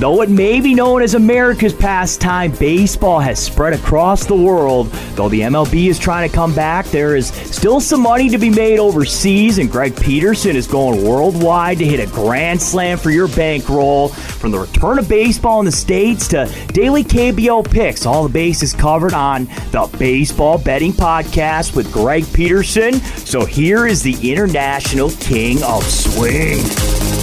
Though it may be known as America's pastime, baseball has spread across the world. Though the MLB is trying to come back, there is still some money to be made overseas, and Greg Peterson is going worldwide to hit a grand slam for your bankroll. From the return of baseball in the States to daily KBO picks, all the bases covered on the Baseball Betting Podcast with Greg Peterson. So here is the International King of Swing.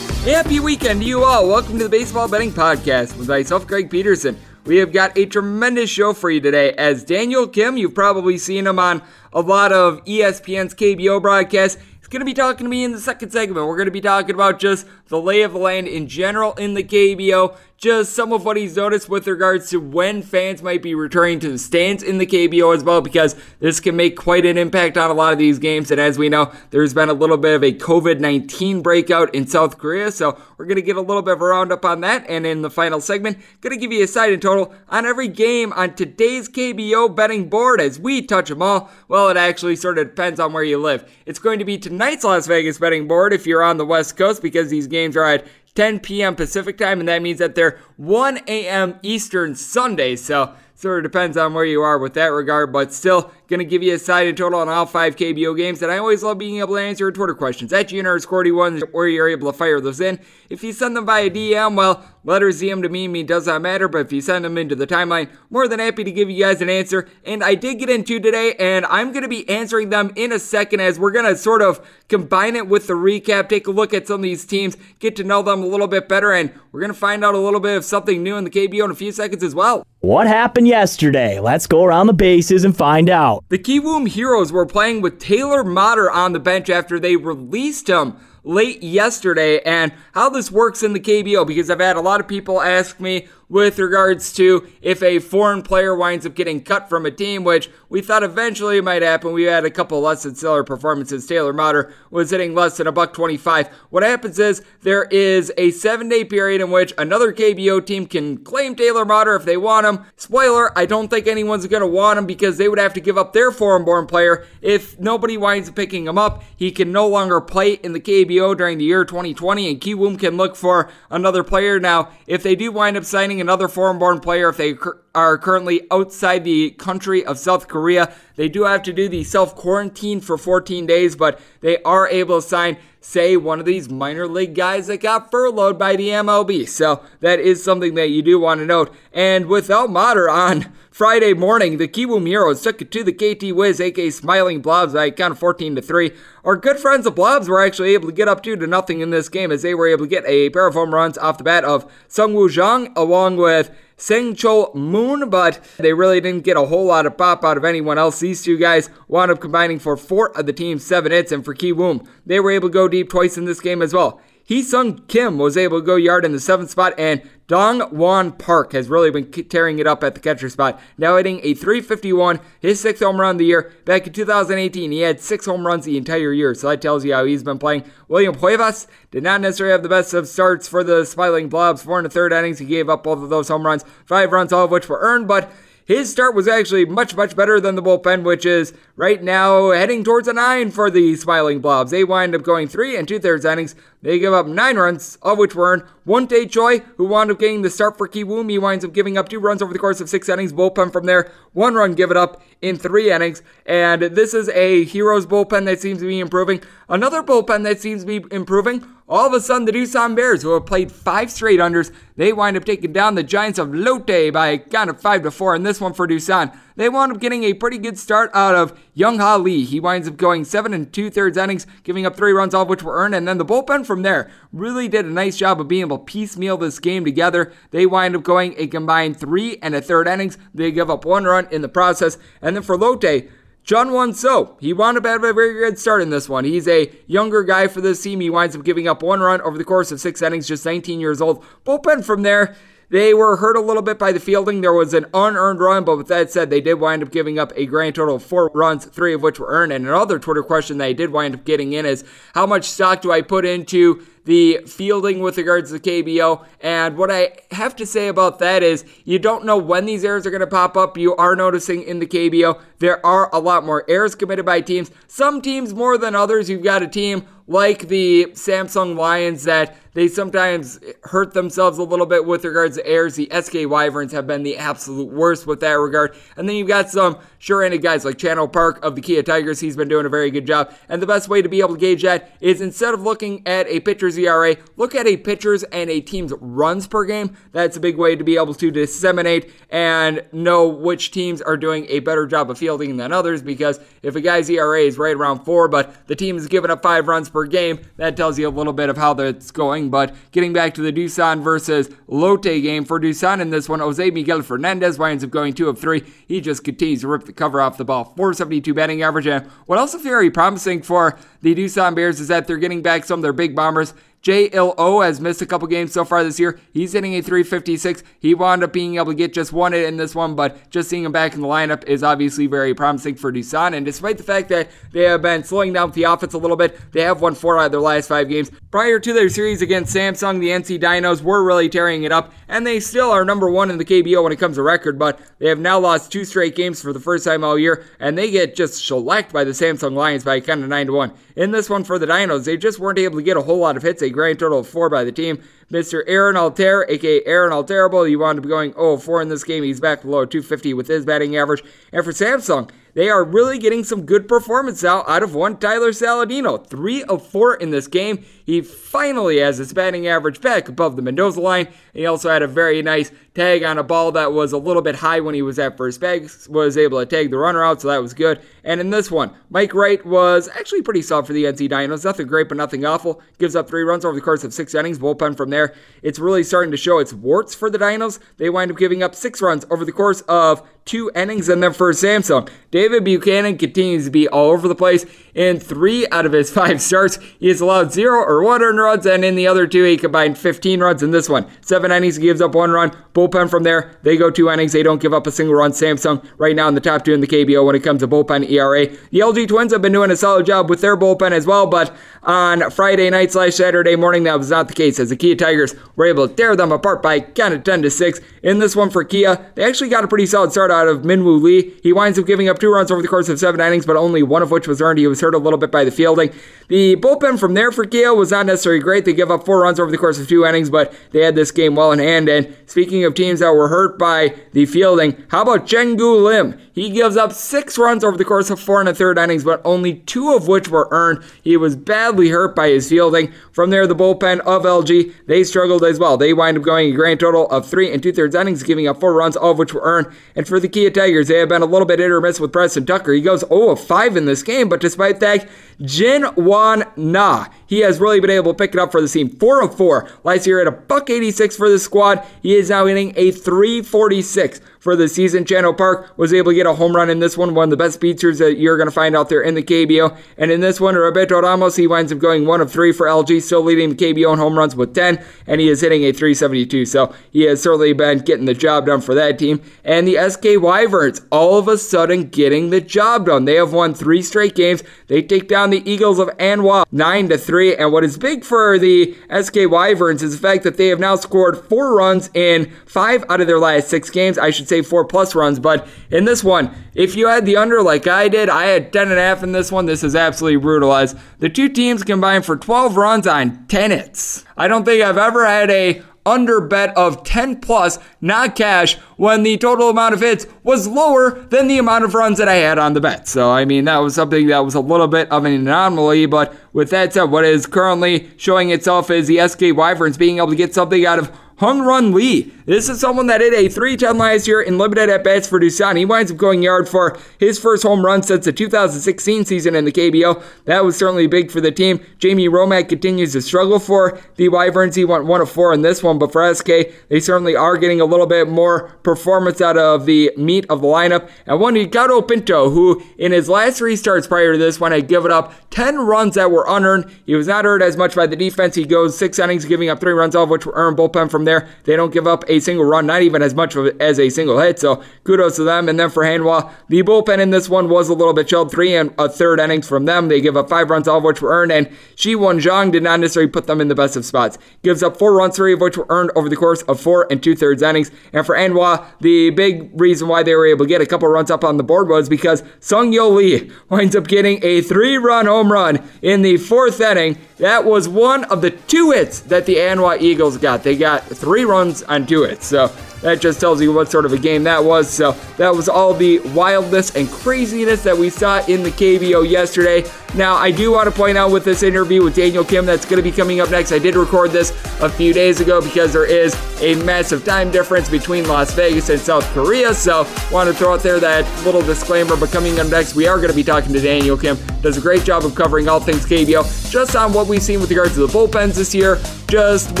Happy weekend to you all. Welcome to the Baseball Betting Podcast with myself, Greg Peterson. We have got a tremendous show for you today. As Daniel Kim, you've probably seen him on a lot of ESPN's KBO broadcasts. He's going to be talking to me in the second segment. We're going to be talking about just the lay of the land in general in the KBO, just some of what he's noticed with regards to when fans might be returning to the stands in the KBO as well, because this can make quite an impact on a lot of these games. And as we know, there's been a little bit of a COVID 19 breakout in South Korea, so we're going to get a little bit of a roundup on that. And in the final segment, going to give you a side and total on every game on today's KBO betting board as we touch them all. Well, it actually sort of depends on where you live. It's going to be tonight's Las Vegas betting board if you're on the West Coast, because these games are at 10 p.m. Pacific time, and that means that they're 1 a.m. Eastern Sunday. So sort of depends on where you are with that regard, but still going to give you a side and total on all five KBO games. And I always love being able to answer your Twitter questions at GNR where you're able to fire those in. If you send them via DM, well, letters DM to me, me does not matter, but if you send them into the timeline, more than happy to give you guys an answer. And I did get into today, and I'm going to be answering them in a second as we're going to sort of combine it with the recap, take a look at some of these teams, get to know them a little bit better, and we're going to find out a little bit of something new in the KBO in a few seconds as well. What happened yesterday? Let's go around the bases and find out. The Kiwoom Heroes were playing with Taylor Motter on the bench after they released him late yesterday and how this works in the KBO because I've had a lot of people ask me with regards to if a foreign player winds up getting cut from a team, which we thought eventually might happen. We had a couple less than stellar performances. Taylor Motter was hitting less than a buck 25. What happens is there is a seven day period in which another KBO team can claim Taylor Motter if they want him. Spoiler, I don't think anyone's going to want him because they would have to give up their foreign born player. If nobody winds up picking him up, he can no longer play in the KBO during the year 2020, and Kiwoom can look for another player. Now, if they do wind up signing another foreign born player if they are currently outside the country of South Korea. They do have to do the self quarantine for 14 days, but they are able to sign, say, one of these minor league guys that got furloughed by the MLB. So that is something that you do want to note. And without Motter on Friday morning, the Kiwoom Heroes took it to the KT Wiz, aka Smiling Blobs, by count of 14 to 3. Our good friends the Blobs were actually able to get up 2 to nothing in this game as they were able to get a pair of home runs off the bat of Sungwoo Jung along with Seng Chol Moon, but they really didn't get a whole lot of pop out of anyone else. These two guys wound up combining for four of the team's seven hits, and for Kiwoom, they were able to go deep twice in this game as well. Hee Sung Kim was able to go yard in the seventh spot, and Dong Won Park has really been tearing it up at the catcher spot, now hitting a 351, his sixth home run of the year. Back in 2018, he had six home runs the entire year, so that tells you how he's been playing. William Cuevas did not necessarily have the best of starts for the Smiling Blobs. Four and a third innings, he gave up both of those home runs, five runs, all of which were earned, but his start was actually much, much better than the bullpen, which is right now heading towards a nine for the Smiling Blobs. They wind up going three and two thirds innings. They give up nine runs, of which were earned. Won-tae Choi, who wound up getting the start for Kiwoom, he winds up giving up two runs over the course of six innings. Bullpen from there, one run give it up in three innings. And this is a Heroes bullpen that seems to be improving. Another bullpen that seems to be improving all of a sudden, the Doosan Bears, who have played five straight unders, they wind up taking down the Giants of Lotte by kind of five to four. And this one for Doosan, they wound up getting a pretty good start out of Young Ha Lee. He winds up going seven and two thirds innings, giving up three runs, all of which were earned. And then the bullpen from there really did a nice job of being able to piecemeal this game together. They wind up going a combined three and a third innings. They give up one run in the process. And then for Lotte, Jun Won Seo, he wound up having a very good start in this one. He's a younger guy for this team. He winds up giving up one run over the course of six innings, just 19 years old. Bullpen from there, they were hurt a little bit by the fielding. There was an unearned run, but with that said, they did wind up giving up a grand total of four runs, three of which were earned. And another Twitter question they did wind up getting in is how much stock do I put into the fielding with regards to the KBO. And what I have to say about that is you don't know when these errors are going to pop up. You are noticing in the KBO there are a lot more errors committed by teams. Some teams more than others. You've got a team like the Samsung Lions that they sometimes hurt themselves a little bit with regards to errors. The SK Wyverns have been the absolute worst with that regard. And then you've got some sure-handed guys like Chan-ho Park of the Kia Tigers. He's been doing a very good job. And the best way to be able to gauge that is instead of looking at a pitcher's ERA, look at a pitcher's and a team's runs per game. That's a big way to be able to disseminate and know which teams are doing a better job of fielding than others because if a guy's ERA is right around four, but the team is giving up five runs per game, that tells you a little bit of how that's going. But getting back to the Doosan versus Lotte game for Doosan in this one, Jose Miguel Fernandez winds up going two of three. He just continues to rip the cover off the ball. 472 batting average. And what else is very promising for the Doosan Bears is that they're getting back some of their big bombers. J.L.O. has missed a couple games so far this year. He's hitting a 356. He wound up being able to get just one hit in this one, but just seeing him back in the lineup is obviously very promising for Doosan. And despite the fact that they have been slowing down the offense a little bit, they have won four out of their last five games. Prior to their series against Samsung, the NC Dinos were really tearing it up, and they still are number one in the KBO when it comes to record, but they have now lost two straight games for the first time all year, and they get just shellacked by the Samsung Lions by kind of 9 to 1. In this one for the Dinos, they just weren't able to get a whole lot of hits. a grand total of four by the team. Mr. Aaron Altherr, aka Aaron Alterable, he wound up going 0 4 in this game. He's back below 250 with his batting average. And for Samsung, they are really getting some good performance out out of one Tyler Saladino. Three of four in this game. He finally has his batting average back above the Mendoza line. He also had a very nice tag on a ball that was a little bit high when he was at first base. Was able to tag the runner out, so that was good. And in this one, Mike Wright was actually pretty solid for the NC Dinos. Nothing great, but nothing awful. Gives up three runs over the course of six innings. Bullpen from there. It's really starting to show its warts for the Dinos. They wind up giving up six runs over the course of two innings in their first Samsung. David Buchanan continues to be all over the place. In three out of his five starts, he has allowed zero or one earned runs, and in the other two, he combined 15 runs in this one. Seven innings, he gives up one run. Bullpen from there, they go two innings. They don't give up a single run. Samsung right now in the top two in the KBO when it comes to bullpen ERA. The LG Twins have been doing a solid job with their bullpen as well, but on Friday night slash Saturday morning, that was not the case as the Kia Tigers were able to tear them apart by kind of 10 to 6. In this one for Kia, they actually got a pretty solid start out of Minwoo Lee. He winds up giving up two runs over the course of seven innings, but only one of which was earned. He was hurt a little bit by the fielding. The bullpen from there for Kia was not necessarily great. They give up four runs over the course of two innings, but they had this game well in hand. And speaking of teams that were hurt by the fielding, how about Chan-kyu Lim? He gives up six runs over the course of four and a third innings, but only two of which were earned. He was badly hurt by his fielding. From there, the bullpen of LG, they struggled as well. They wind up going a grand total of three and two thirds innings, giving up four runs, all of which were earned. And for the Kia Tigers, they have been a little bit hit or miss with Preston Tucker. He goes 0 of 5 in this game, but despite that, Jin Wan Na. he has really been able to pick it up for the team. Four of four last year at a buck 86 for the squad. He is now hitting a 346 for the season. Chan-ho Park was able to get a home run in this one, one of the best features that you're going to find out there in the KBO. And in this one, Roberto Ramos, he winds up going one of three for LG, still leading the KBO in home runs with 10, and he is hitting a 372. So he has certainly been getting the job done for that team. And the SK Wyverns, all of a sudden getting the job done. They have won three straight games. They take down the Eagles of Hanwha 9 to 3. And what is big for the SK Wyverns is the fact that they have now scored four runs in five out of their last six games. I should say four plus runs. But in this one, if you had the under like I did, I had 10 and a half in this one. This is absolutely brutalized. The two teams combined for 12 runs on 10 hits. I don't think I've ever had a under bet of 10 plus, not cash, when the total amount of hits was lower than the amount of runs that I had on the bet. So, I mean, that was something that was a little bit of an anomaly. But with that said, what is currently showing itself is the SK Wyverns being able to get something out of Heung-ryeon Lee. This is someone that hit a 310 last year in limited at bats for Doosan. He winds up going yard for his first home run since the 2016 season in the KBO. That was certainly big for the team. Jamie Romak continues to struggle for the Wyverns. He went one of four in this one, but for SK, they certainly are getting a little bit more performance out of the meat of the lineup. And one Ricardo Pinto, who in his last three starts prior to this one had given up 10 runs that were unearned. He was not hurt as much by the defense. He goes six innings, giving up three runs, all of which were earned bullpen from there there. They don't give up a single run, not even as much as a single hit. So kudos to them. And then for Hanwha, the bullpen in this one was a little bit chilled. Three and a third innings from them. They give up five runs, all of which were earned. And Shi Won Zhang did not necessarily put them in the best of spots. Gives up four runs, three of which were earned over the course of four and two thirds innings. And for Hanwha, the big reason why they were able to get a couple runs up on the board was because Sung Yo Lee winds up getting a three run home run in the fourth inning. That was one of the two hits that the Hanwha Eagles got. They got three runs on two hits. So that just tells you what sort of a game that was. So that was all the wildness and craziness that we saw in the KBO yesterday. Now, I do want to point out with this interview with Daniel Kim that's going to be coming up next. I did record this a few days ago because there is a massive time difference between Las Vegas and South Korea. So, want to throw out there that little disclaimer. But coming up next, we are going to be talking to Daniel Kim. Does a great job of covering all things KBO, just on what we've seen with regards to the bullpens this year, just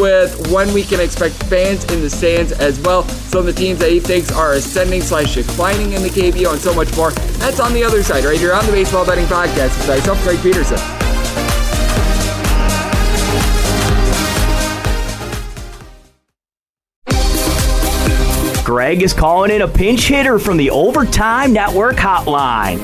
with when we can expect fans in the stands as well. Some of the teams that he thinks are ascending slash declining in the KBO and so much more. That's on the other side, right here on the Baseball Betting Podcast with myself, Greg Peterson. Greg is calling in a pinch hitter from the Overtime Network hotline.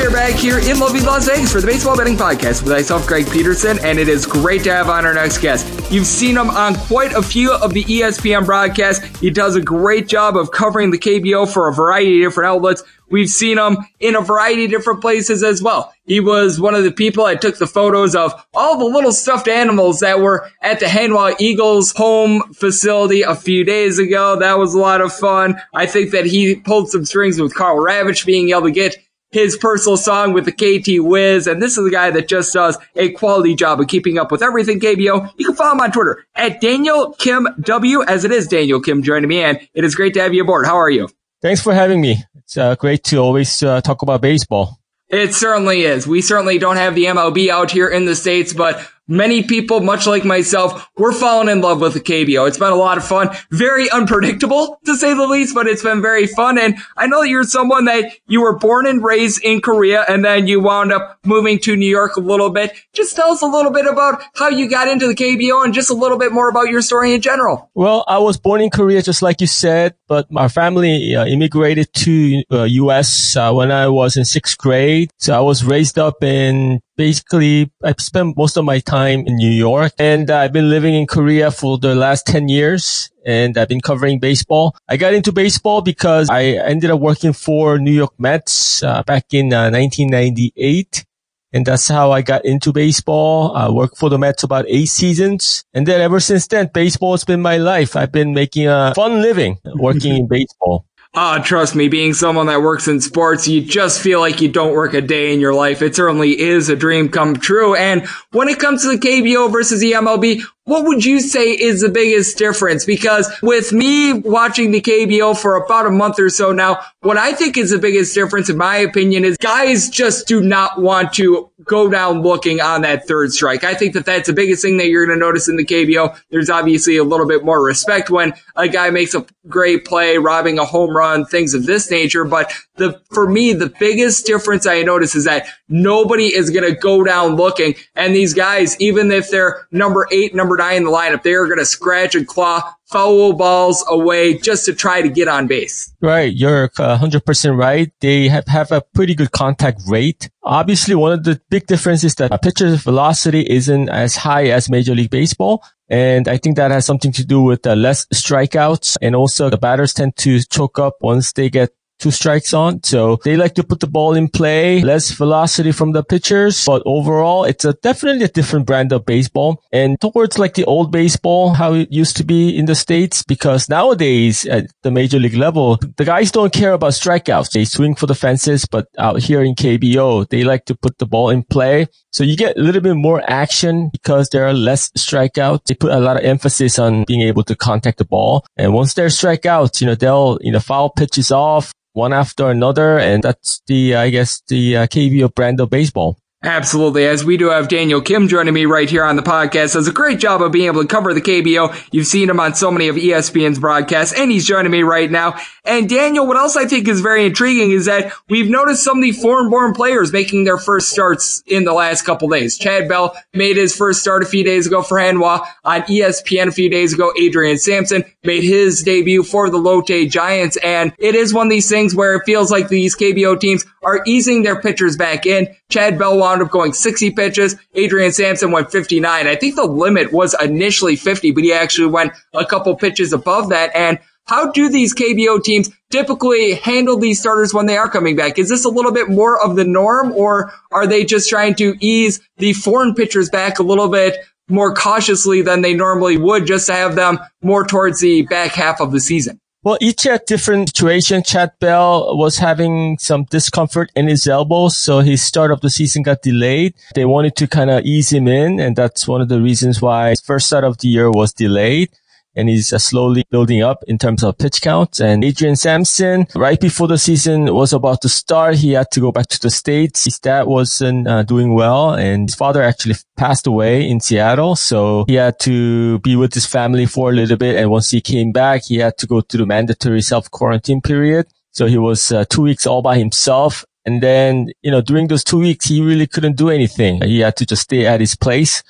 We are back here in lovely Las Vegas for the Baseball Betting Podcast with myself, Greg Peterson, and it is great to have on our next guest. You've seen him on quite a few of the ESPN broadcasts. He does a great job of covering the KBO for a variety of different outlets. We've seen him in a variety of different places as well. He was one of the people that took the photos of all the little stuffed animals that were at the Hanwha Eagles home facility a few days ago. That was a lot of fun. I think that he pulled some strings with Karl Ravech being able to get his personal song with the KT Wiz. And this is a guy that just does a quality job of keeping up with everything KBO. You can follow him on Twitter at Daniel Kim W, as it is Daniel Kim joining me. And it is great to have you aboard. How are you? Thanks for having me. It's uh, great to always uh, talk about baseball. It certainly is. We certainly don't have the MLB out here in the States, but many people, much like myself, we're falling in love with the KBO. It's been a lot of fun. Very unpredictable, to say the least, but it's been very fun. And I know that you're someone that you were born and raised in Korea and then you wound up moving to New York a little bit. Just tell us a little bit about how you got into the KBO and just a little bit more about your story in general. Well, I was born in Korea, just like you said, but my family uh, immigrated to uh, U.S. Uh, when I was in sixth grade. So I was raised up in basically, I spent most of my time in New York and I've been living in Korea for the last 10 years and I've been covering baseball. I got into baseball because I ended up working for New York Mets uh, back in uh, 1998. And that's how I got into baseball. I worked for the Mets about eight seasons. And then ever since then, baseball has been my life. I've been making a fun living working in baseball. Ah, uh, trust me, being someone that works in sports, you just feel like you don't work a day in your life. It certainly is a dream come true. And when it comes to the KBO versus the MLB, what would you say is the biggest difference? Because with me watching the KBO for about a month or so now, what I think is the biggest difference in my opinion is guys just do not want to go down looking on that third strike. I think that that's the biggest thing that you're going to notice in the KBO. There's obviously a little bit more respect when a guy makes a great play, robbing a home run, things of this nature. But the, for me, the biggest difference I notice is that nobody is going to go down looking. And these guys, even if they're number eight, number nine in the lineup, they are going to scratch and claw foul balls away just to try to get on base. Right. You're 100% right. They have, have a pretty good contact rate. Obviously, one of the big differences is that a pitcher's velocity isn't as high as Major League Baseball. And I think that has something to do with uh, less strikeouts and also the batters tend to choke up once they get two strikes on. So they like to put the ball in play, less velocity from the pitchers, but overall it's a definitely a different brand of baseball and towards like the old baseball, how it used to be in the States, because nowadays at the major league level, the guys don't care about strikeouts. They swing for the fences, but out here in KBO, they like to put the ball in play. So you get a little bit more action because there are less strikeouts. They put a lot of emphasis on being able to contact the ball. And once they're strikeouts, you know, they'll, you know, foul pitches off one after another. And that's the, I guess, the uh, KBO brand of baseball. Absolutely. As we do have Daniel Kim joining me right here on the podcast, does a great job of being able to cover the KBO. You've seen him on so many of ESPN's broadcasts, and he's joining me right now. And Daniel, what else I think is very intriguing is that we've noticed some of the foreign-born players making their first starts in the last couple days. Chad Bell made his first start a few days ago for Hanwha on ESPN a few days ago. Adrian Sampson made his debut for the Lotte Giants, and it is one of these things where it feels like these KBO teams are easing their pitchers back in. Chad Bell wound up going 60 pitches. Adrian Sampson went 59. I think the limit was initially 50, but he actually went a couple pitches above that. And how do these KBO teams typically handle these starters when they are coming back? Is this a little bit more of the norm or are they just trying to ease the foreign pitchers back a little bit more cautiously than they normally would just to have them more towards the back half of the season? Well, each had different situation. Chad Bell was having some discomfort in his elbow, so his start of the season got delayed. They wanted to kind of ease him in, and that's one of the reasons why his first start of the year was delayed and he's uh, slowly building up in terms of pitch counts. And Adrian Sampson, right before the season was about to start, he had to go back to the States. His dad wasn't uh, doing well and his father actually passed away in Seattle. So he had to be with his family for a little bit. And once he came back, he had to go through the mandatory self quarantine period. So he was uh, two weeks all by himself. And then, you know, during those two weeks, he really couldn't do anything. He had to just stay at his place.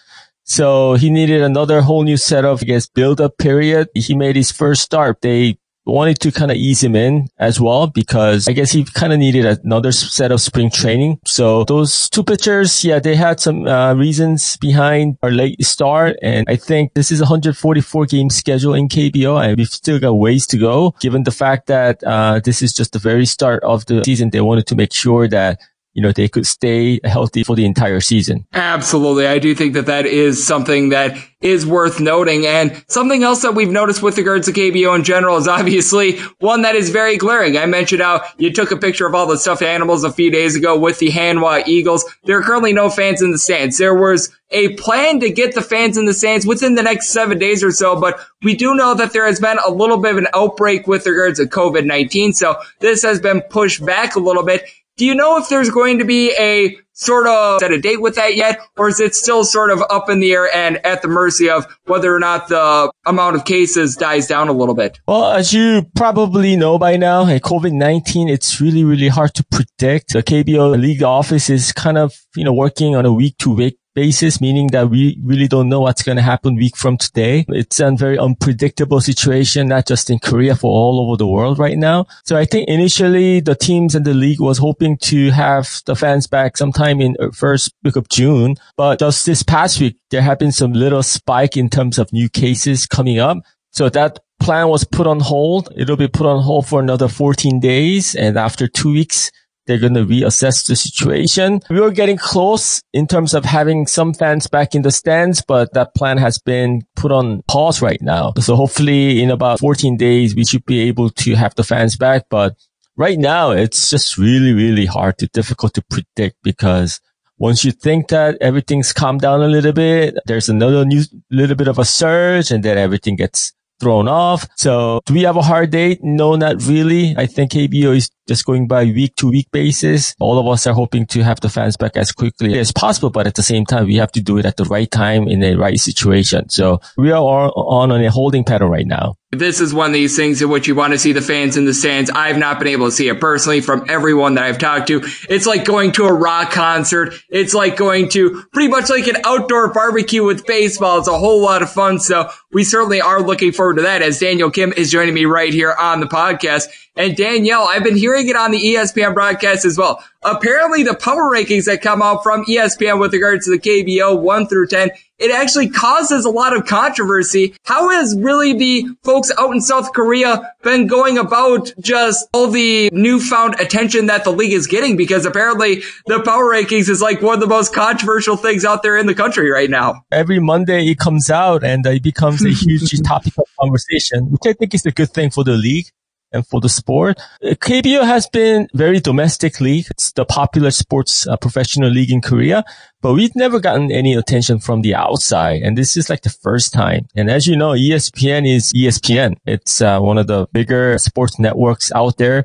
So he needed another whole new set of, I guess, build up period. He made his first start. They wanted to kind of ease him in as well because I guess he kind of needed another set of spring training. So those two pitchers, yeah, they had some uh, reasons behind our late start. And I think this is a 144 game schedule in KBO and we've still got ways to go given the fact that uh, this is just the very start of the season. They wanted to make sure that you know, they could stay healthy for the entire season. Absolutely. I do think that that is something that is worth noting. And something else that we've noticed with regards to KBO in general is obviously one that is very glaring. I mentioned how you took a picture of all the stuffed animals a few days ago with the Hanwha Eagles. There are currently no fans in the stands. There was a plan to get the fans in the stands within the next seven days or so, but we do know that there has been a little bit of an outbreak with regards to COVID-19. So this has been pushed back a little bit. Do you know if there's going to be a sort of set a date with that yet, or is it still sort of up in the air and at the mercy of whether or not the amount of cases dies down a little bit? Well, as you probably know by now, COVID-19, it's really, really hard to predict. The KBO league office is kind of, you know, working on a week to week basis, meaning that we really don't know what's going to happen week from today. It's a very unpredictable situation, not just in Korea, for all over the world right now. So I think initially the teams and the league was hoping to have the fans back sometime in first week of June. But just this past week, there have been some little spike in terms of new cases coming up. So that plan was put on hold. It'll be put on hold for another 14 days. And after two weeks, they're going to reassess the situation. We were getting close in terms of having some fans back in the stands, but that plan has been put on pause right now. So hopefully in about 14 days, we should be able to have the fans back. But right now, it's just really, really hard to difficult to predict because once you think that everything's calmed down a little bit, there's another new little bit of a surge and then everything gets thrown off. So do we have a hard date? No, not really. I think KBO is just going by week to week basis. All of us are hoping to have the fans back as quickly as possible, but at the same time, we have to do it at the right time in the right situation. So we are on, on a holding pattern right now. This is one of these things in which you want to see the fans in the stands. I've not been able to see it personally from everyone that I've talked to. It's like going to a rock concert. It's like going to pretty much like an outdoor barbecue with baseball. It's a whole lot of fun. So we certainly are looking forward to that as Daniel Kim is joining me right here on the podcast. And Daniel, I've been hearing it on the ESPN broadcast as well. Apparently the power rankings that come out from ESPN with regards to the KBO 1 through 10, it actually causes a lot of controversy. How has really the folks out in South Korea been going about just all the newfound attention that the league is getting? Because apparently the power rankings is like one of the most controversial things out there in the country right now. Every Monday it comes out and uh, it becomes a huge topic of conversation, which I think is a good thing for the league and for the sport. KBO has been very domestic league. It's the popular sports uh, professional league in Korea, but we've never gotten any attention from the outside. And this is like the first time. And as you know, ESPN is ESPN. It's uh, one of the bigger sports networks out there.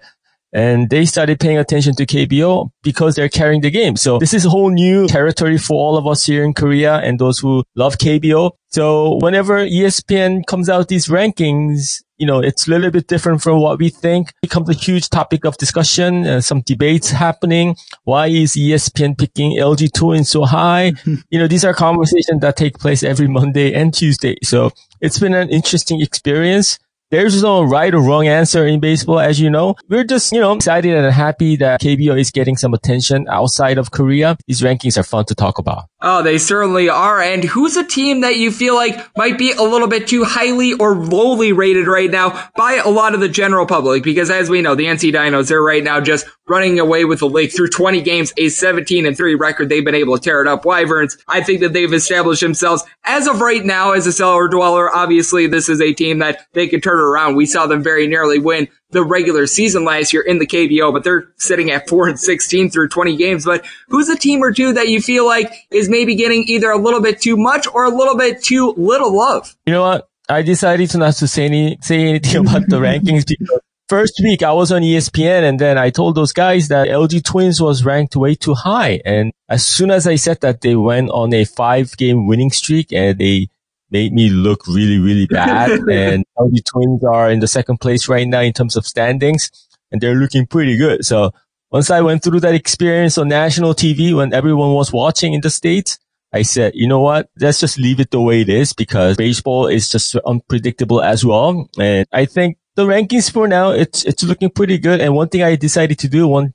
And they started paying attention to KBO because they're carrying the game. So this is a whole new territory for all of us here in Korea and those who love KBO. So whenever ESPN comes out these rankings, you know, it's a little bit different from what we think. It becomes a huge topic of discussion, uh, some debates happening. Why is ESPN picking LG Twins so high? you know, these are conversations that take place every Monday and Tuesday. So it's been an interesting experience. There's no right or wrong answer in baseball, as you know. We're just, you know, excited and happy that KBO is getting some attention outside of Korea. These rankings are fun to talk about. Oh, they certainly are. And who's a team that you feel like might be a little bit too highly or lowly rated right now by a lot of the general public? Because as we know, the NC Dinos, they're right now just running away with the league through 20 games, a 17 and 3 record. They've been able to tear it up. Wyverns, I think that they've established themselves as of right now as a cellar dweller. Obviously, this is a team that they can turn around. We saw them very nearly win the regular season last year in the KBO, but they're sitting at 4 and 16 through 20 games. But who's a team or two that you feel like is maybe getting either a little bit too much or a little bit too little love? You know what? I decided to not to say any, say anything about the rankings because first week I was on ESPN and then I told those guys that LG Twins was ranked way too high. And as soon as I said that, they went on a five game winning streak and they made me look really, really bad. and LG Twins are in the second place right now in terms of standings and they're looking pretty good. So once I went through that experience on national TV when everyone was watching in the States, I said, you know what? Let's just leave it the way it is because baseball is just unpredictable as well. And I think the rankings for now, it's, it's looking pretty good. And one thing I decided to do, one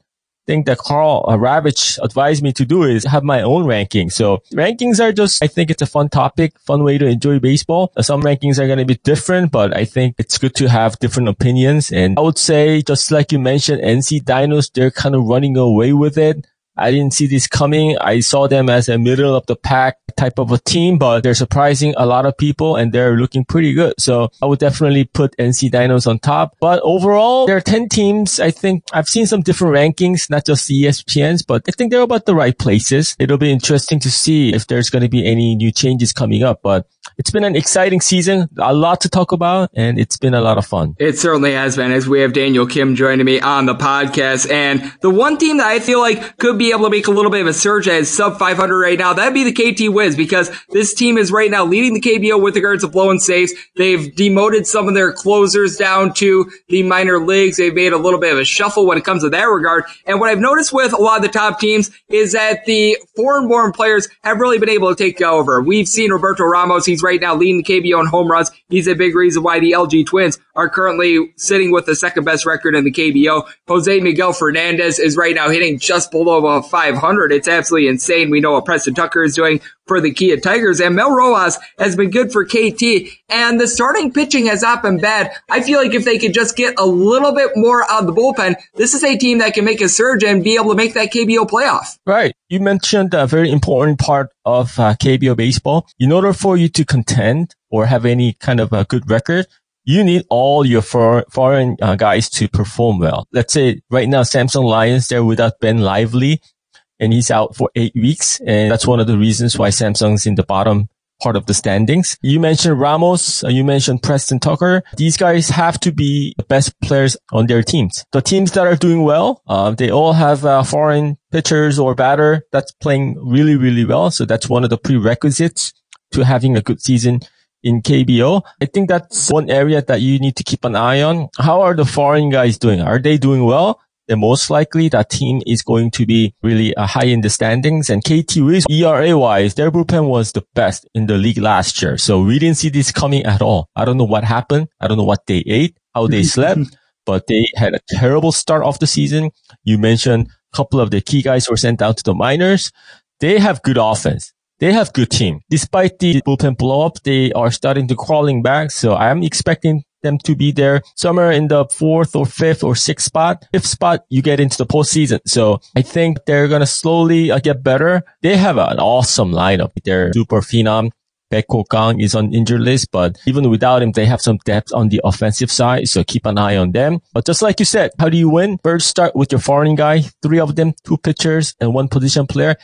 thing that Karl uh, Ravech advised me to do is have my own ranking. So rankings are just, I think it's a fun topic, fun way to enjoy baseball. Some rankings are going to be different, but I think it's good to have different opinions. And I would say, just like you mentioned, NC Dinos, they're kind of running away with it. I didn't see this coming. I saw them as a middle of the pack type of a team, but they're surprising a lot of people and they're looking pretty good. So I would definitely put NC Dinos on top. But overall, there are 10 teams. I think I've seen some different rankings, not just the ESPNs, but I think they're about the right places. It'll be interesting to see if there's going to be any new changes coming up, but it's been an exciting season, a lot to talk about, and it's been a lot of fun. It certainly has been as we have Daniel Kim joining me on the podcast. And the one team that I feel like could be able to make a little bit of a surge as sub 500 right now, that'd be the KT Wiz because this team is right now leading the KBO with regards to blowing saves. They've demoted some of their closers down to the minor leagues. They've made a little bit of a shuffle when it comes to that regard. And what I've noticed with a lot of the top teams is that the foreign born players have really been able to take over. We've seen Roberto Ramos. He's right now leading the KBO in home runs. He's a big reason why the LG Twins are currently sitting with the second best record in the KBO. Jose Miguel Fernandez is right now hitting just below 500. It's absolutely insane. We know what Preston Tucker is doing for the Kia Tigers and Mel Rojas has been good for KT and the starting pitching has not been bad. I feel like if they could just get a little bit more out of the bullpen, this is a team that can make a surge and be able to make that KBO playoff. Right. You mentioned a very important part of uh, KBO baseball. In order for you to contend or have any kind of a good record, you need all your for, foreign uh, guys to perform well. Let's say right now, Samsung Lions, they're without Ben Lively. And he's out for eight weeks. And that's one of the reasons why Samsung's in the bottom part of the standings. You mentioned Ramos, uh, you mentioned Preston Tucker. These guys have to be the best players on their teams. The teams that are doing well, uh, they all have uh, foreign pitchers or batter that's playing really, really well. So that's one of the prerequisites to having a good season in KBO. I think that's one area that you need to keep an eye on. How are the foreign guys doing? Are they doing well? Then most likely that team is going to be really uh, high in the standings. And KT Wiz, ERA wise, their bullpen was the best in the league last year. So we didn't see this coming at all. I don't know what happened. I don't know what they ate, how they slept, but they had a terrible start of the season. You mentioned a couple of the key guys were sent down to the minors. They have good offense they have good team. Despite the bullpen blow up, they are starting to crawling back. So I'm expecting them to be there somewhere in the fourth or fifth or sixth spot. Fifth spot, you get into the postseason. So I think they're going to slowly uh, get better. They have an awesome lineup. They're super phenom. Baek Kang is on injured list, but even without him, they have some depth on the offensive side. So keep an eye on them. But just like you said, how do you win? First start with your foreign guy, three of them, two pitchers and one position player.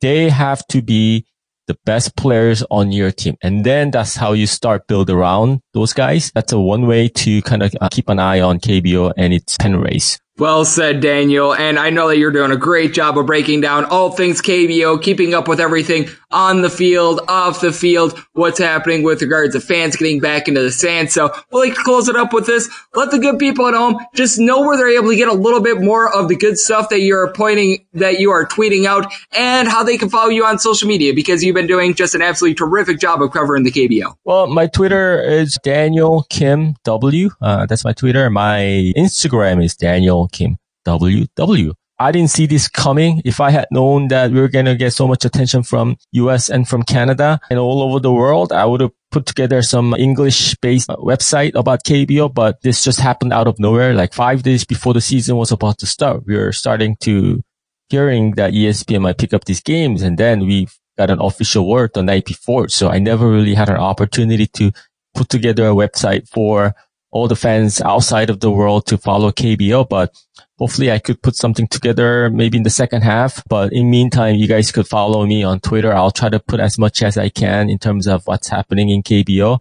They have to be the best players on your team. And then that's how you start build around those guys. That's a one way to kind of keep an eye on KBO and its pen race. Well said, Daniel. And I know that you're doing a great job of breaking down all things KBO, keeping up with everything on the field, off the field, what's happening with regards to fans getting back into the sand. So we'll like to close it up with this. Let the good people at home just know where they're able to get a little bit more of the good stuff that you're pointing, that you are tweeting out and how they can follow you on social media because you've been doing just an absolutely terrific job of covering the KBO. Well, my Twitter is Daniel Kim W. Uh, that's my Twitter. My Instagram is Daniel Kim WW. I didn't see this coming. If I had known that we were going to get so much attention from US and from Canada and all over the world, I would have put together some English based website about KBO, but this just happened out of nowhere. Like five days before the season was about to start, we were starting to hearing that ESPN might pick up these games. And then we got an official word the night before. So I never really had an opportunity to put together a website for all the fans outside of the world to follow KBO, but hopefully I could put something together maybe in the second half. But in meantime, you guys could follow me on Twitter. I'll try to put as much as I can in terms of what's happening in KBO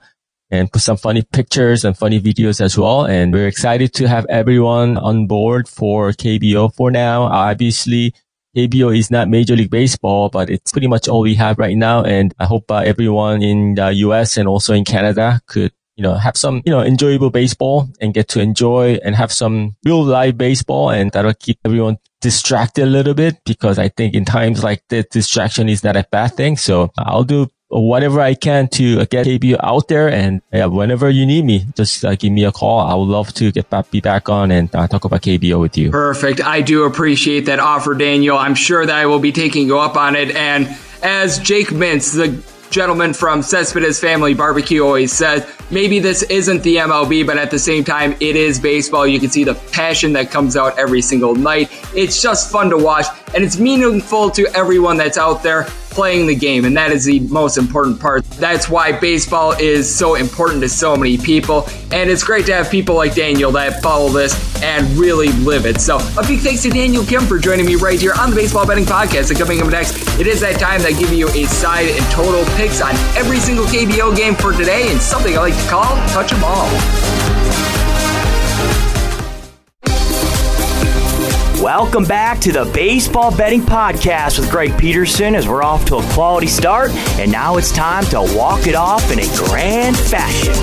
and put some funny pictures and funny videos as well. And we're excited to have everyone on board for KBO for now. Obviously, KBO is not Major League Baseball, but it's pretty much all we have right now. And I hope uh, everyone in the US and also in Canada could you know, have some, you know, enjoyable baseball and get to enjoy and have some real live baseball and that'll keep everyone distracted a little bit because I think in times like this, distraction is not a bad thing. So I'll do whatever I can to get KBO out there. And yeah, whenever you need me, just uh, give me a call. I would love to get back, be back on and uh, talk about KBO with you. Perfect. I do appreciate that offer, Daniel. I'm sure that I will be taking you up on it. And as Jake Mintz, the gentleman from Cespedes Family Barbecue always says, maybe this isn't the MLB, but at the same time, it is baseball. You can see the passion that comes out every single night. It's just fun to watch, and it's meaningful to everyone that's out there playing the game, and that is the most important part. That's why baseball is so important to so many people, and it's great to have people like Daniel that follow this and really live it. So, a big thanks to Daniel Kim for joining me right here on the Baseball Betting Podcast. And coming up next, it is that time that give you a side and total picks on every single KBO game for today, and something I like to call Touch 'em All. Welcome back to the Baseball Betting Podcast with Greg Peterson as we're off to a quality start, and now it's time to walk it off in a grand fashion.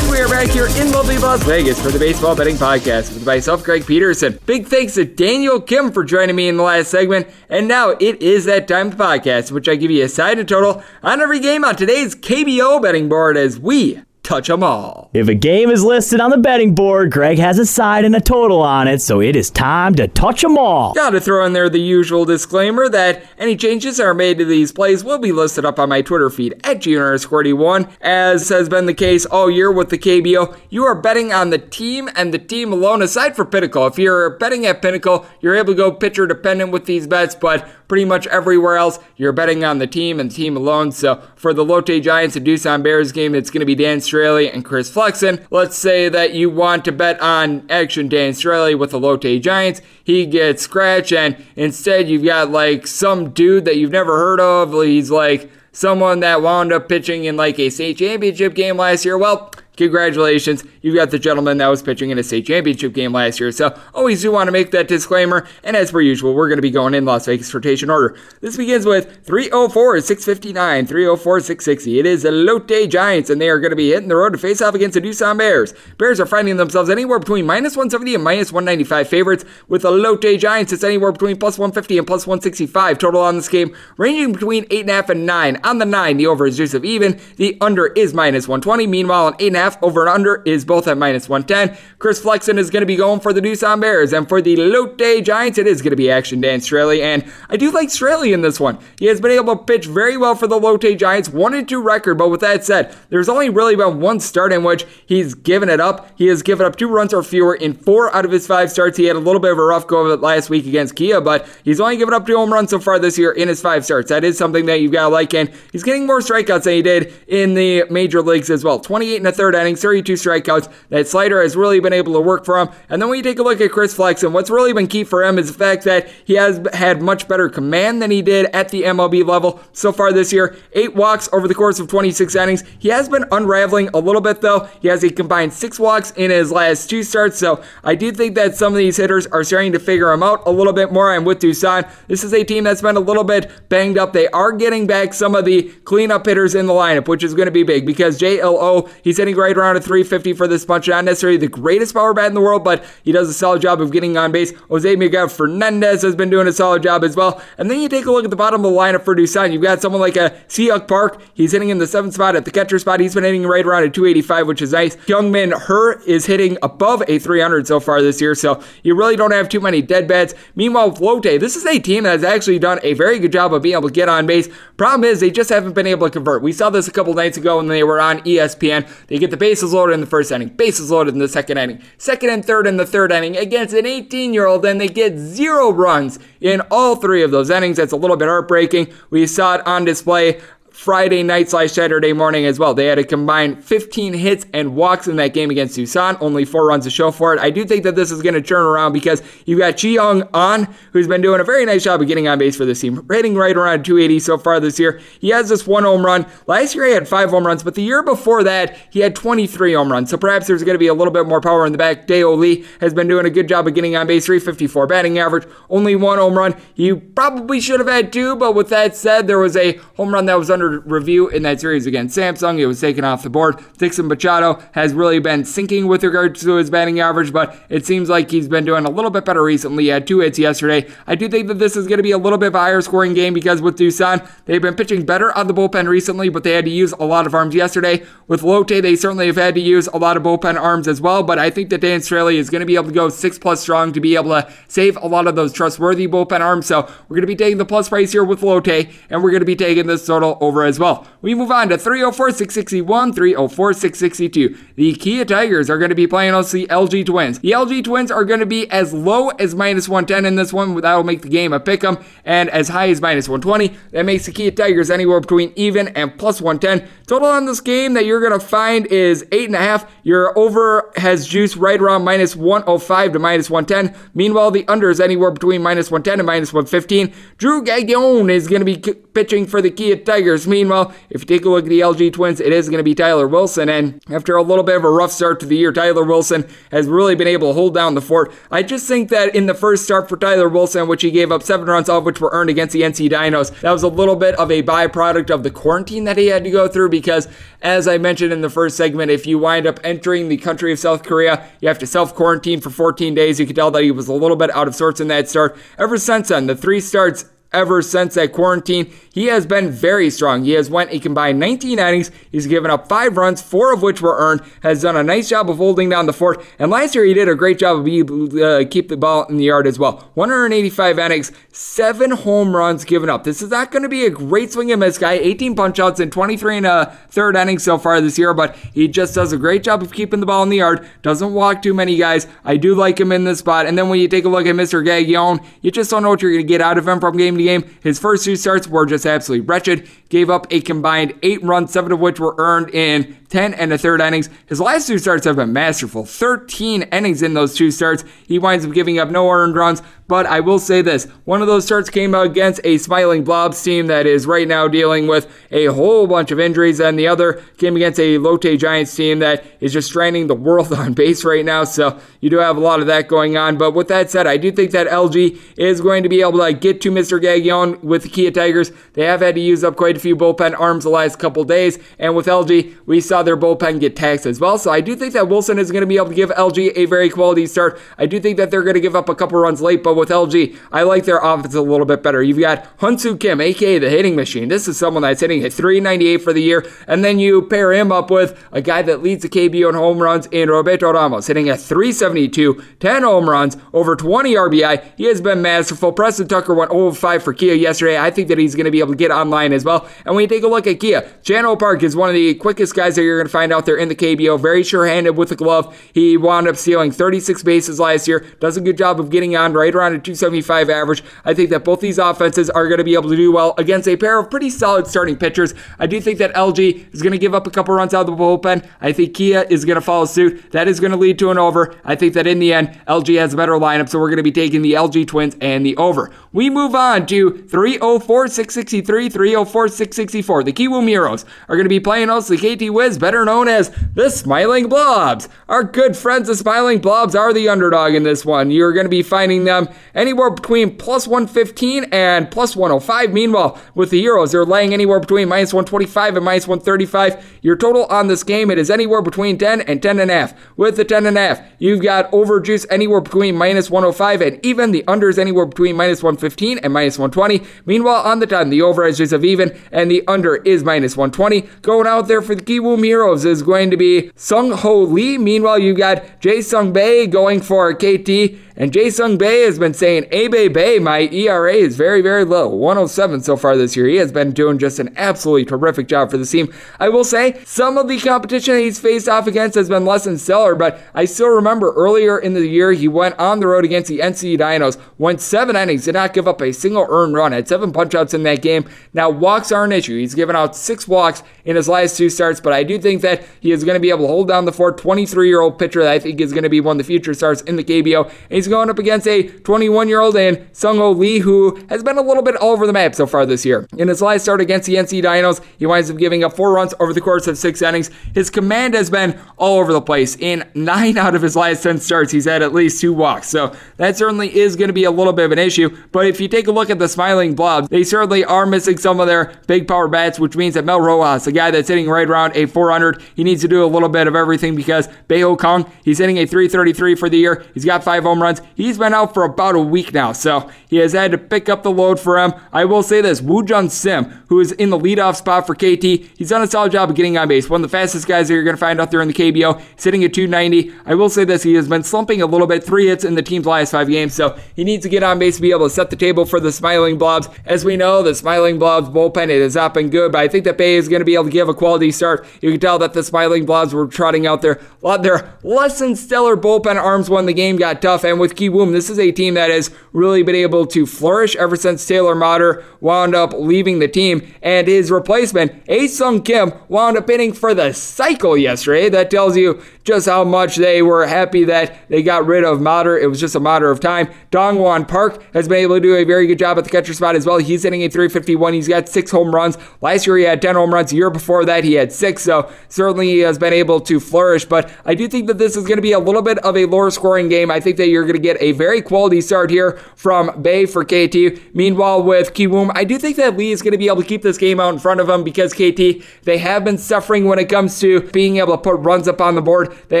And we are back here in lovely Las Vegas for the Baseball Betting Podcast with myself, Greg Peterson. Big thanks to Daniel Kim for joining me in the last segment. And now it is that time of the podcast, which I give you a side and total on every game on today's KBO betting board as we touch them all. If a game is listed on the betting board, Greg has a side and a total on it, so it is time to touch them all. Gotta throw in there the usual disclaimer that any changes that are made to these plays will be listed up on my Twitter feed at gnr41, as has been the case all year with the KBO. You are betting on the team and the team alone, aside for Pinnacle. If you're betting at Pinnacle, you're able to go pitcher dependent with these bets, but pretty much everywhere else, you're betting on the team and the team alone. So for the Lotte Giants and Doosan Bears game, it's going to be Dan Straily and Chris Flexen. Let's say that you want to bet on action Dan Straily with the Lotte Giants. He gets scratched, and instead you've got like some dude that you've never heard of. He's like someone that wound up pitching in like a state championship game last year. Well, Congratulations, you've got the gentleman that was pitching in a state championship game last year. So always do want to make that disclaimer. And as per usual, we're going to be going in Las Vegas rotation order. This begins with 304 659, 304 660. It is the Lotte Giants, and they are going to be hitting the road to face off against the Doosan Bears. Bears are finding themselves anywhere between minus 170 and minus 195 favorites. With the Lotte Giants, it's anywhere between plus 150 and plus 165 total on this game, ranging between 8.5 and 9. On the 9, the over is just of even. The under is minus 120. Meanwhile, an 8.5 half over and under is both at minus 110. Chris Flexen is going to be going for the Doosan Bears. And for the Lotte Giants, it is going to be action Dan Straily. And I do like Straily in this one. He has been able to pitch very well for the Lotte Giants. 1 and 2 record. But with that said, there's only really been one start in which he's given it up. He has given up two runs or fewer in four out of his five starts. He had a little bit of a rough go of it last week against Kia, but he's only given up two home runs so far this year in his five starts. That is something that you've got to like. And he's getting more strikeouts than he did in the major leagues as well. 28 and a third innings, 32 strikeouts. That slider has really been able to work for him. And then when you take a look at Chris Flexen, what's really been key for him is the fact that he has had much better command than he did at the MLB level so far this year. Eight walks over the course of 26 innings. He has been unraveling a little bit though. He has a combined six walks in his last two starts. So I do think that some of these hitters are starting to figure him out a little bit more. And with Doosan, this is a team that's been a little bit banged up. They are getting back some of the cleanup hitters in the lineup, which is going to be big because JLO, he's hitting right around a 350 for this bunch. Not necessarily the greatest power bat in the world, but he does a solid job of getting on base. Jose Miguel Fernandez has been doing a solid job as well. And then you take a look at the bottom of the lineup for Doosan. You've got someone like a Si-Hyuk Park. He's hitting in the seventh spot at the catcher spot. He's been hitting right around a 285, which is nice. Kyung-min Her is hitting above a 300 so far this year, so you really don't have too many dead bats. Meanwhile, Lotte, this is a team that has actually done a very good job of being able to get on base. Problem is, they just haven't been able to convert. We saw this a couple nights ago when they were on ESPN. They get the bases loaded in the first inning, bases loaded in the second inning, second and third in the third inning against an 18 year old, and they get zero runs in all three of those innings. That's a little bit heartbreaking. We saw it on display Friday night slash Saturday morning as well. They had a combined 15 hits and walks in that game against Doosan, only four runs to show for it. I do think that this is going to turn around because you've got Chi Young An, who's been doing a very nice job of getting on base for this team, hitting right around 280 so far this year. He has this one home run. Last year he had five home runs, but the year before that he had 23 home runs. So perhaps there's going to be a little bit more power in the back. Dae-ho Lee has been doing a good job of getting on base, 354 batting average, only one home run. He probably should have had two, but with that said, there was a home run that was under review in that series against Samsung. It was taken off the board. Dixon Machado has really been sinking with regards to his batting average, but it seems like he's been doing a little bit better recently. He had two hits yesterday. I do think that this is going to be a little bit of a higher scoring game because with Doosan, they've been pitching better on the bullpen recently, but they had to use a lot of arms yesterday. With Lotte, they certainly have had to use a lot of bullpen arms as well, but I think that Dan Straily is going to be able to go six plus strong to be able to save a lot of those trustworthy bullpen arms. So we're going to be taking the plus price here with Lotte, and we're going to be taking this total over as well. We move on to 304 661, 304 662. The Kia Tigers are going to be playing against the LG Twins. The LG Twins are going to be as low as minus 110 in this one. That will make the game a pick 'em, and as high as minus 120. That makes the Kia Tigers anywhere between even and plus 110. Total on this game that you're going to find is 8.5. Your over has juice right around minus 105 to minus 110. Meanwhile, the under is anywhere between minus 110 and minus 115. Drew Gagnon is going to be pitching for the Kia Tigers. Meanwhile, if you take a look at the LG Twins, it is going to be Tyler Wilson. And after a little bit of a rough start to the year, Tyler Wilson has really been able to hold down the fort. I just think that in the first start for Tyler Wilson, which he gave up seven runs off, which were earned against the NC Dinos, that was a little bit of a byproduct of the quarantine that he had to go through because, as I mentioned in the first segment, if you wind up entering the country of South Korea, you have to self quarantine for 14 days. You could tell that he was a little bit out of sorts in that start. Ever since then, the three starts ever since that quarantine. He has been very strong. He has went a combined 19 innings. He's given up five runs, four of which were earned. Has done a nice job of holding down the fort. And last year he did a great job of uh, keep the ball in the yard as well. 185 innings, seven home runs given up. This is not going to be a great swing and miss guy. 18 punch outs in 23 and a third innings so far this year, but he just does a great job of keeping the ball in the yard. Doesn't walk too many guys. I do like him in this spot. And then when you take a look at Mr. Gagnon, you just don't know what you're going to get out of him from game to game. His first two starts were just absolutely wretched. Gave up a combined eight runs, seven of which were earned in 10 and a third innings. His last two starts have been masterful. 13 innings in those two starts. He winds up giving up no earned runs. But I will say this one of those starts came against a smiling Blobs team that is right now dealing with a whole bunch of injuries, and the other came against a Lotte Giants team that is just stranding the world on base right now. So you do have a lot of that going on. But with that said, I do think that LG is going to be able to get to Mr. With the Kia Tigers. They have had to use up quite a few bullpen arms the last couple days, and with LG, we saw their bullpen get taxed as well. So I do think that Wilson is going to be able to give LG a very quality start. I do think that they're going to give up a couple runs late, but with LG, I like their offense a little bit better. You've got Hyunsoo Kim, aka the hitting machine. This is someone that's hitting at 398 for the year, and then you pair him up with a guy that leads the KBO in home runs in Roberto Ramos, hitting at 372, 10 home runs, over 20 RBI. He has been masterful. Preston Tucker went 0 5 for Kia yesterday. I think that he's going to be able to get online as well. And when you take a look at Kia, Chan-Ho Park is one of the quickest guys that you're going to find out there in the KBO. Very sure-handed with the glove. He wound up stealing 36 bases last year. Does a good job of getting on right around a 275 average. I think that both these offenses are going to be able to do well against a pair of pretty solid starting pitchers. I do think that LG is going to give up a couple runs out of the bullpen. I think Kia is going to follow suit. That is going to lead to an over. I think that in the end, LG has a better lineup, so we're going to be taking the LG Twins and the over. We move on to 304 663, 304 664. The Kiwoom Heroes are going to be playing us the KT Wiz, better known as the Smiling Blobs. Our good friends, the Smiling Blobs, are the underdog in this one. You're going to be finding them anywhere between plus 115 and plus 105. Meanwhile, with the Heroes, they're laying anywhere between minus 125 and minus 135. Your total on this game, it is anywhere between 10 and 10 and a half. With the 10 and a half, you've got over juice anywhere between minus 105 and even the unders anywhere between minus 115 and minus 120. Meanwhile, on the 10, the over is just of even and the under is minus 120. Going out there for the Kiwoom Heroes is going to be Sung Ho Lee. Meanwhile, you've got Jae Sung Bae going for KT. And Jae Sung Bae has been saying, Bay Bay, my ERA is very, very low. 107 so far this year. He has been doing just an absolutely terrific job for the team. I will say, some of the competition he's faced off against has been less than stellar, but I still remember earlier in the year he went on the road against the NC Dinos, went seven innings, did not give up a single earned run, had seven punchouts in that game. Now, walks are an issue. He's given out six walks in his last two starts, but I do think that he is going to be able to hold down the fort. 23 year old pitcher that I think is going to be one of the future stars in the KBO. And he's going up against a 21 year old and Sung Ho Lee, who has been a little bit all over the map so far this year. In his last start against the NC Dinos, he winds up giving up four runs over the course of six innings. His command has been all over the place. In nine out of his last 10 starts, he's had at least two walks. So that certainly is going to be a little bit of an issue. But if you take a look at the Smiling Blobs, they certainly are missing some of their big power bats, which means that Mel Rojas, a guy that's hitting right around a 400, he needs to do a little bit of everything because Bae-Ho he's hitting a 333 for the year. He's got five home runs. He's been out for about a week now, so he has had to pick up the load for him. I will say this Woo Jun Sim, who is in the leadoff spot for KT, he's done a solid job of getting on base. One of the fastest guys that you're going to find out there in the KBO, sitting at 290. I will say this, he has been slumping a little bit, three hits in the team's last five games, so he needs to get on base to be able to set the table for the Smiling Blobs. As we know, the Smiling Blobs bullpen it has not been good, but I think that Bay is going to be able to give a quality start. You can tell that the Smiling Blobs were trotting out of their less than stellar bullpen arms when the game got tough, and with Kiwoom, this is a team that has really been able to flourish ever since Taylor Motter wound up leaving the team, and his replacement, A Sung Kim, wound up hitting for the cycle yesterday. That tells you just how much they were happy that they got rid of Motter. It was just a matter of time. Dongwon Park has been able to do a very good job at the catcher spot as well. He's hitting a 351. He's got six home runs. Last year he had 10 home runs. The year before that he had six. So certainly he has been able to flourish. But I do think that this is going to be a little bit of a lower scoring game. I think that you're going to get a very quality start here from Bay for KT. Meanwhile, with Kiwoom, I do think that Lee is going to be able to keep this game out in front of him because KT, they have been suffering when it comes to being able to put runs up on the board. They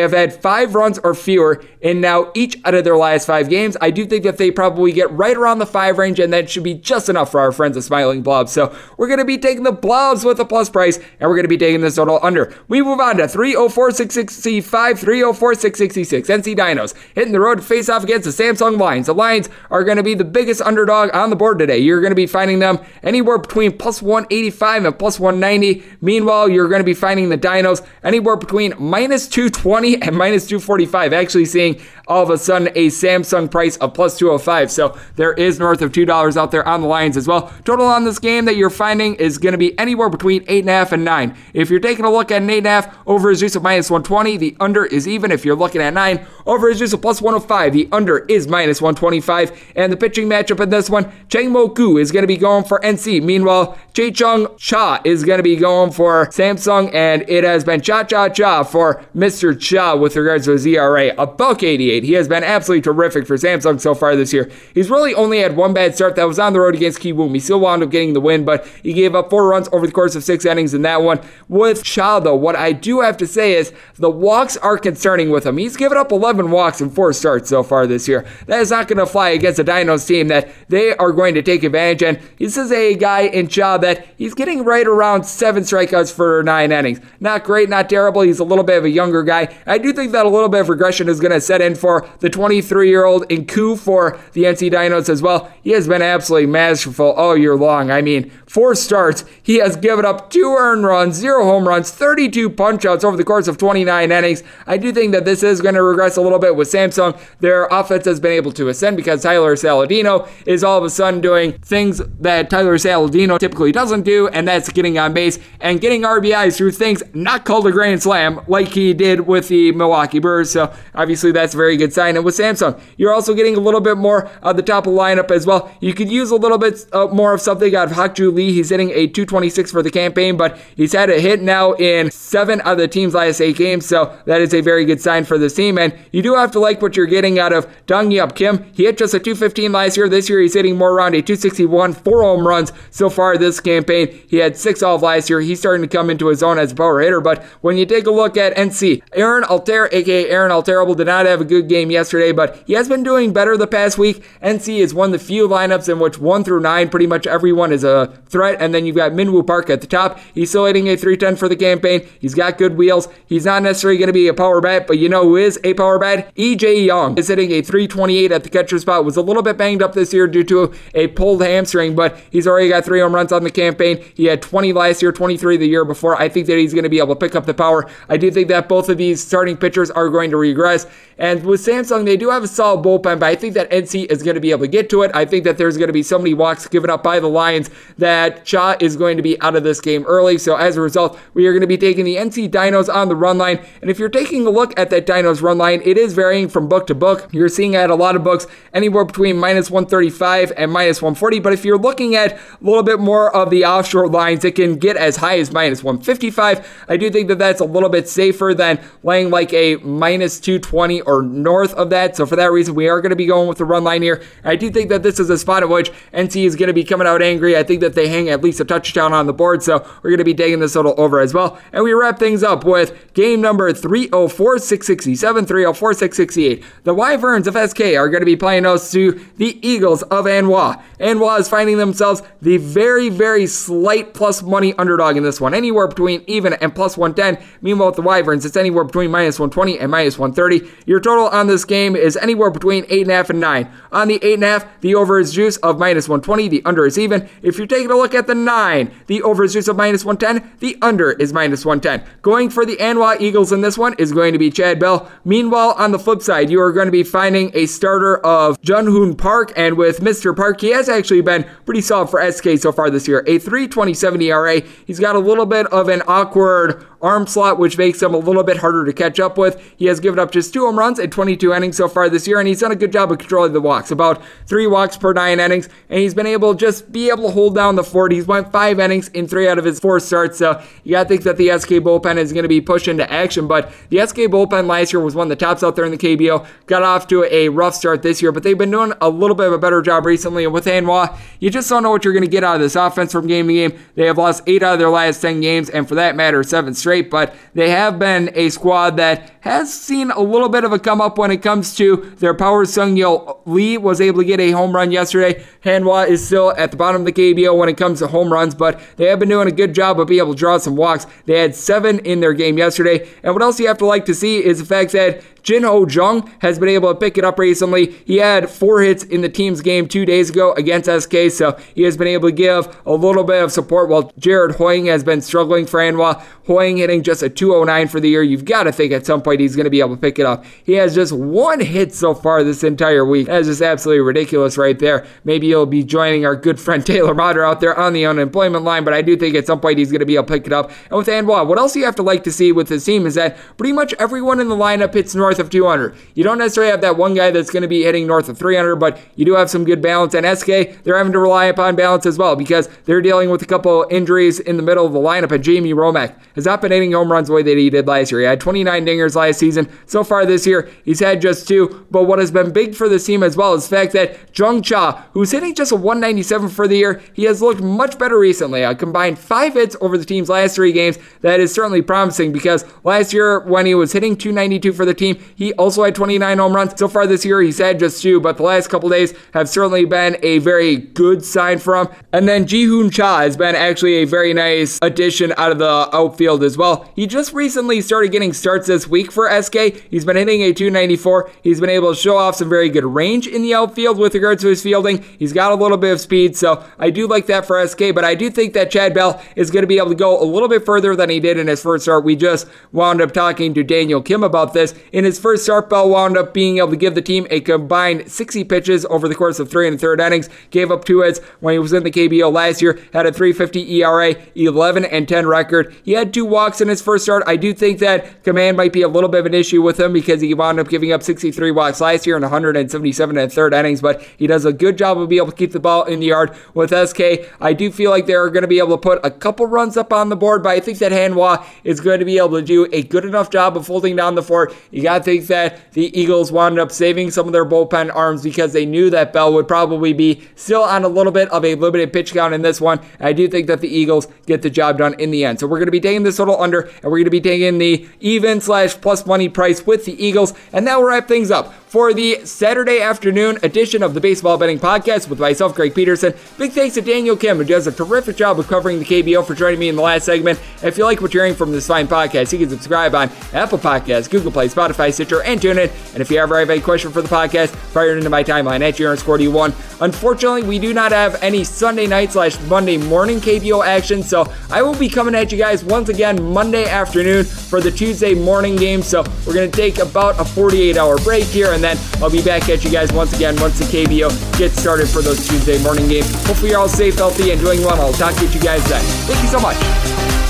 have had five runs or fewer in now each out of their last five games. I do think that they probably get right around the five range, and that should be just enough for our friends at Smiling Blobs. So we're going to be taking the Blobs with a plus price, and we're going to be taking this total under. We move on to 304 665, 304 666. NC Dinos hitting the road to face off against the Samsung Lions. The Lions are going to be the biggest underdog on the board today. You're going to be finding them anywhere between plus 185 and plus 190. Meanwhile, you're going to be finding the Dinos anywhere between minus 220 and minus 245. Actually, seeing all of a sudden a Samsung price of plus 205. So there is north of $2 out there on the Lions as well. Total on this game that you're finding is going to be anywhere between 8.5 and 9. If you're taking a look at an 8.5, over is juice of minus 120. The under is even. If you're looking at 9, over is juice of plus 105. The under is minus 125. And the pitching matchup in this one, Chang-mo Koo is going to be going for NC. Meanwhile, Jae Chung Cha is going to be going for Samsung. And it has been Cha Cha Cha for Mr. Cha with regards to his ERA. buck 88. Kincaid. He has been absolutely terrific for Samsung so far this year. He's really only had one bad start that was on the road against Kiwoom. He still wound up getting the win, but he gave up four runs over the course of six innings in that one. With Shaw, though, what I do have to say is the walks are concerning with him. He's given up 11 walks in four starts so far this year. That is not going to fly against a Dinos team that they are going to take advantage. And this is a guy in Shaw that he's getting right around seven strikeouts for nine innings. Not great, not terrible. He's a little bit of a younger guy. I do think that a little bit of regression is going to set in for the 23 year old Nku for the NC Dinos as well. He has been absolutely masterful all year long. I mean, four starts, he has given up two earned runs, zero home runs, 32 punchouts over the course of 29 innings. I do think that this is going to regress a little bit with Samsung. Their offense has been able to ascend because Tyler Saladino is all of a sudden doing things that Tyler Saladino typically doesn't do, and that's getting on base and getting RBIs through things not called a grand slam like he did with the Milwaukee Brewers. So obviously that's a very good sign. And with Samsung, you're also getting a little bit more of the top of the lineup as well. You could use a little bit uh, more of something out of Hakju Lee. He's hitting a 226 for the campaign, but he's had a hit now in seven of the team's last eight games. So that is a very good sign for this team. And you do have to like what you're getting out of Dong Yup Kim. He hit just a 215 last year. This year he's hitting more around a 261, four home runs so far this campaign. He had six off last year. He's starting to come into his own as a power hitter. But when you take a look at NC, Aaron Altherr, aka Aaron Alterable, did not have a good game yesterday, but he has been doing better the past week. NC is one of the few lineups in which one through nine, pretty much everyone is a threat. And then you've got Minwoo Park at the top. He's still hitting a 310 for the campaign. He's got good wheels. He's not necessarily going to be a power bat, but you know who is a power bat? EJ Young is hitting a 328 at the catcher spot. Was a little bit banged up this year due to a pulled hamstring, but he's already got three home runs on the campaign. He had 20 last year, 23 the year before. I think that he's going to be able to pick up the power. I do think that both of these starting pitchers are going to regress. And with Samsung, they do have a solid bullpen, but I think that NC is going to be able to get to it. I think that there's going to be so many walks given up by the Lions that Cha is going to be out of this game early. So as a result, we are going to be taking the NC Dinos on the run line. And if you're taking a look at that Dinos run line, it is varying from book to book. You're seeing at a lot of books anywhere between minus 135 and minus 140. But if you're looking at a little bit more of the offshore lines, it can get as high as minus 155. I do think that that's a little bit safer than laying like a minus 220 or north of that. So for that reason, we are going to be going with the run line here. I do think that this is a spot at which NC is going to be coming out angry. I think that they hang at least a touchdown on the board. So we're going to be taking this total over as well. And we wrap things up with game number 304 667, 304 668. The Wyverns of SK are going to be playing us to the Eagles of Hanwha. Hanwha is finding themselves the very, very slight plus money underdog in this one, anywhere between even and plus 110. Meanwhile, with the Wyverns, it's anywhere between minus 120 and minus 130. Your total on this game is anywhere between 8.5 and 9. On the 8.5, the over is juice of minus 120, the under is even. If you're taking a look at the 9, the over is juice of minus 110, the under is minus 110. Going for the Hanwha Eagles in this one is going to be Chad Bell. Meanwhile, on the flip side, you are going to be finding a starter of Junhoon Park, and with Mr. Park, he has actually been pretty solid for SK so far this year. A 327 ERA. He's got a little bit of an awkward arm slot, which makes him a little bit harder to catch up with. He has given up just two home runs in 22 innings so far this year, and he's done a good job of controlling the walks, about three walks per nine innings, and he's been able to just be able to hold down the fort. He's went five innings in three out of his four starts, so you got to think that the SK bullpen is going to be pushed into action. But the SK bullpen last year was one of the tops out there in the KBO, got off to a rough start this year, but they've been doing a little bit of a better job recently. And with Hanwha, you just don't know what you're going to get out of this offense from game to game. They have lost eight out of their last 10 games, and for that matter, seven straight, but they have been a squad that has seen a little bit of a come up when it comes to their power. Sung Yo Lee was able to get a home run yesterday. Hanwha is still at the bottom of the KBO when it comes to home runs, but they have been doing a good job of being able to draw some walks. They had seven in their game yesterday. And what else you have to like to see is the fact that Jin Ho Jung has been able to pick it up recently. He had four hits in the team's game two days ago against SK, so he has been able to give a little bit of support while Jared Hoying has been struggling for Hanwha. Hoying hitting just a 209 for the year. You've got to think at some point he's going to be able to pick it up. He has just one hit so far this entire week. That is just absolutely ridiculous right there. Maybe he'll be joining our good friend Taylor Motter out there on the unemployment line, but I do think at some point he's going to be able to pick it up. And with Hanwha, what else you have to like to see with this team is that pretty much everyone in the lineup hits north of 200. You don't necessarily have that one guy that's going to be hitting north of 300, but you do have some good balance. And SK, they're having to rely upon balance as well because they're dealing with a couple injuries in the middle of the lineup. And Jamie Romak has not been hitting home runs the way that he did last year. He had 29 dingers last season. So far this year, he's had just two. But what has been big for this team as well is the fact that Jung Cha, who's hitting just a 197 for the year, he has looked much better recently. A combined five hits over the team's last three games. That is certainly promising because last year when he was hitting 292 for the team, he also had 29 home runs. So far this year, he's had just two, but the last couple days have certainly been a very good sign for him. And then Ji Hoon Cha has been actually a very nice addition out of the outfield as well. He just recently started getting starts this week for SK. He's been hitting a 294. He's been able to show off some very good range in the outfield with regards to his fielding. He's got a little bit of speed, so I do like that for SK, but I do think that Chad Bell is going to be able to go a little bit further than he did in his first start. We just wound up talking to Daniel Kim about this. In his first start, Bell wound up being able to give the team a combined 60 pitches over the course of three and a third innings. Gave up two hits when he was in the KBO last year. Had a 350 ERA, 11 and 10 record. He had two walks in his first start. I do think that command might be a little bit of an issue with him because he wound up giving up 63 walks last year and 177 and third innings, but he does a good job of being able to keep the ball in the yard with SK. I do feel like they're going to be able to put a couple runs up on the board, but I think that Hanwha is going to be able to do a good enough job of holding down the fort. You got to think that the Eagles wound up saving some of their bullpen arms because they knew that Bell would probably be still on a little bit of a limited pitch count in this one. I do think that the Eagles get the job done in the end. So we're going to be taking this total under, and we're going to be taking the even slash plus money price with the Eagles, and that will wrap things up for the Saturday afternoon edition of the Baseball Betting Podcast with myself, Greg Peterson. Big thanks to Daniel Kim, who does a terrific job of covering the KBO for joining me in the last segment. If you like what you're hearing from this fine podcast, you can subscribe on Apple Podcasts, Google Play, Spotify, Stitcher, and TuneIn. And if you ever have a question for the podcast, fire it into my timeline at GRScore1. Unfortunately, we do not have any Sunday night slash Monday morning KBO action, so I will be coming at you guys once again Monday afternoon for the Tuesday morning game. So we're going to take about a 48 hour break here and then I'll be back at you guys once again once the KBO gets started for those Tuesday morning games. Hopefully you're all safe, healthy, and doing well. I'll talk to you guys then. Thank you so much.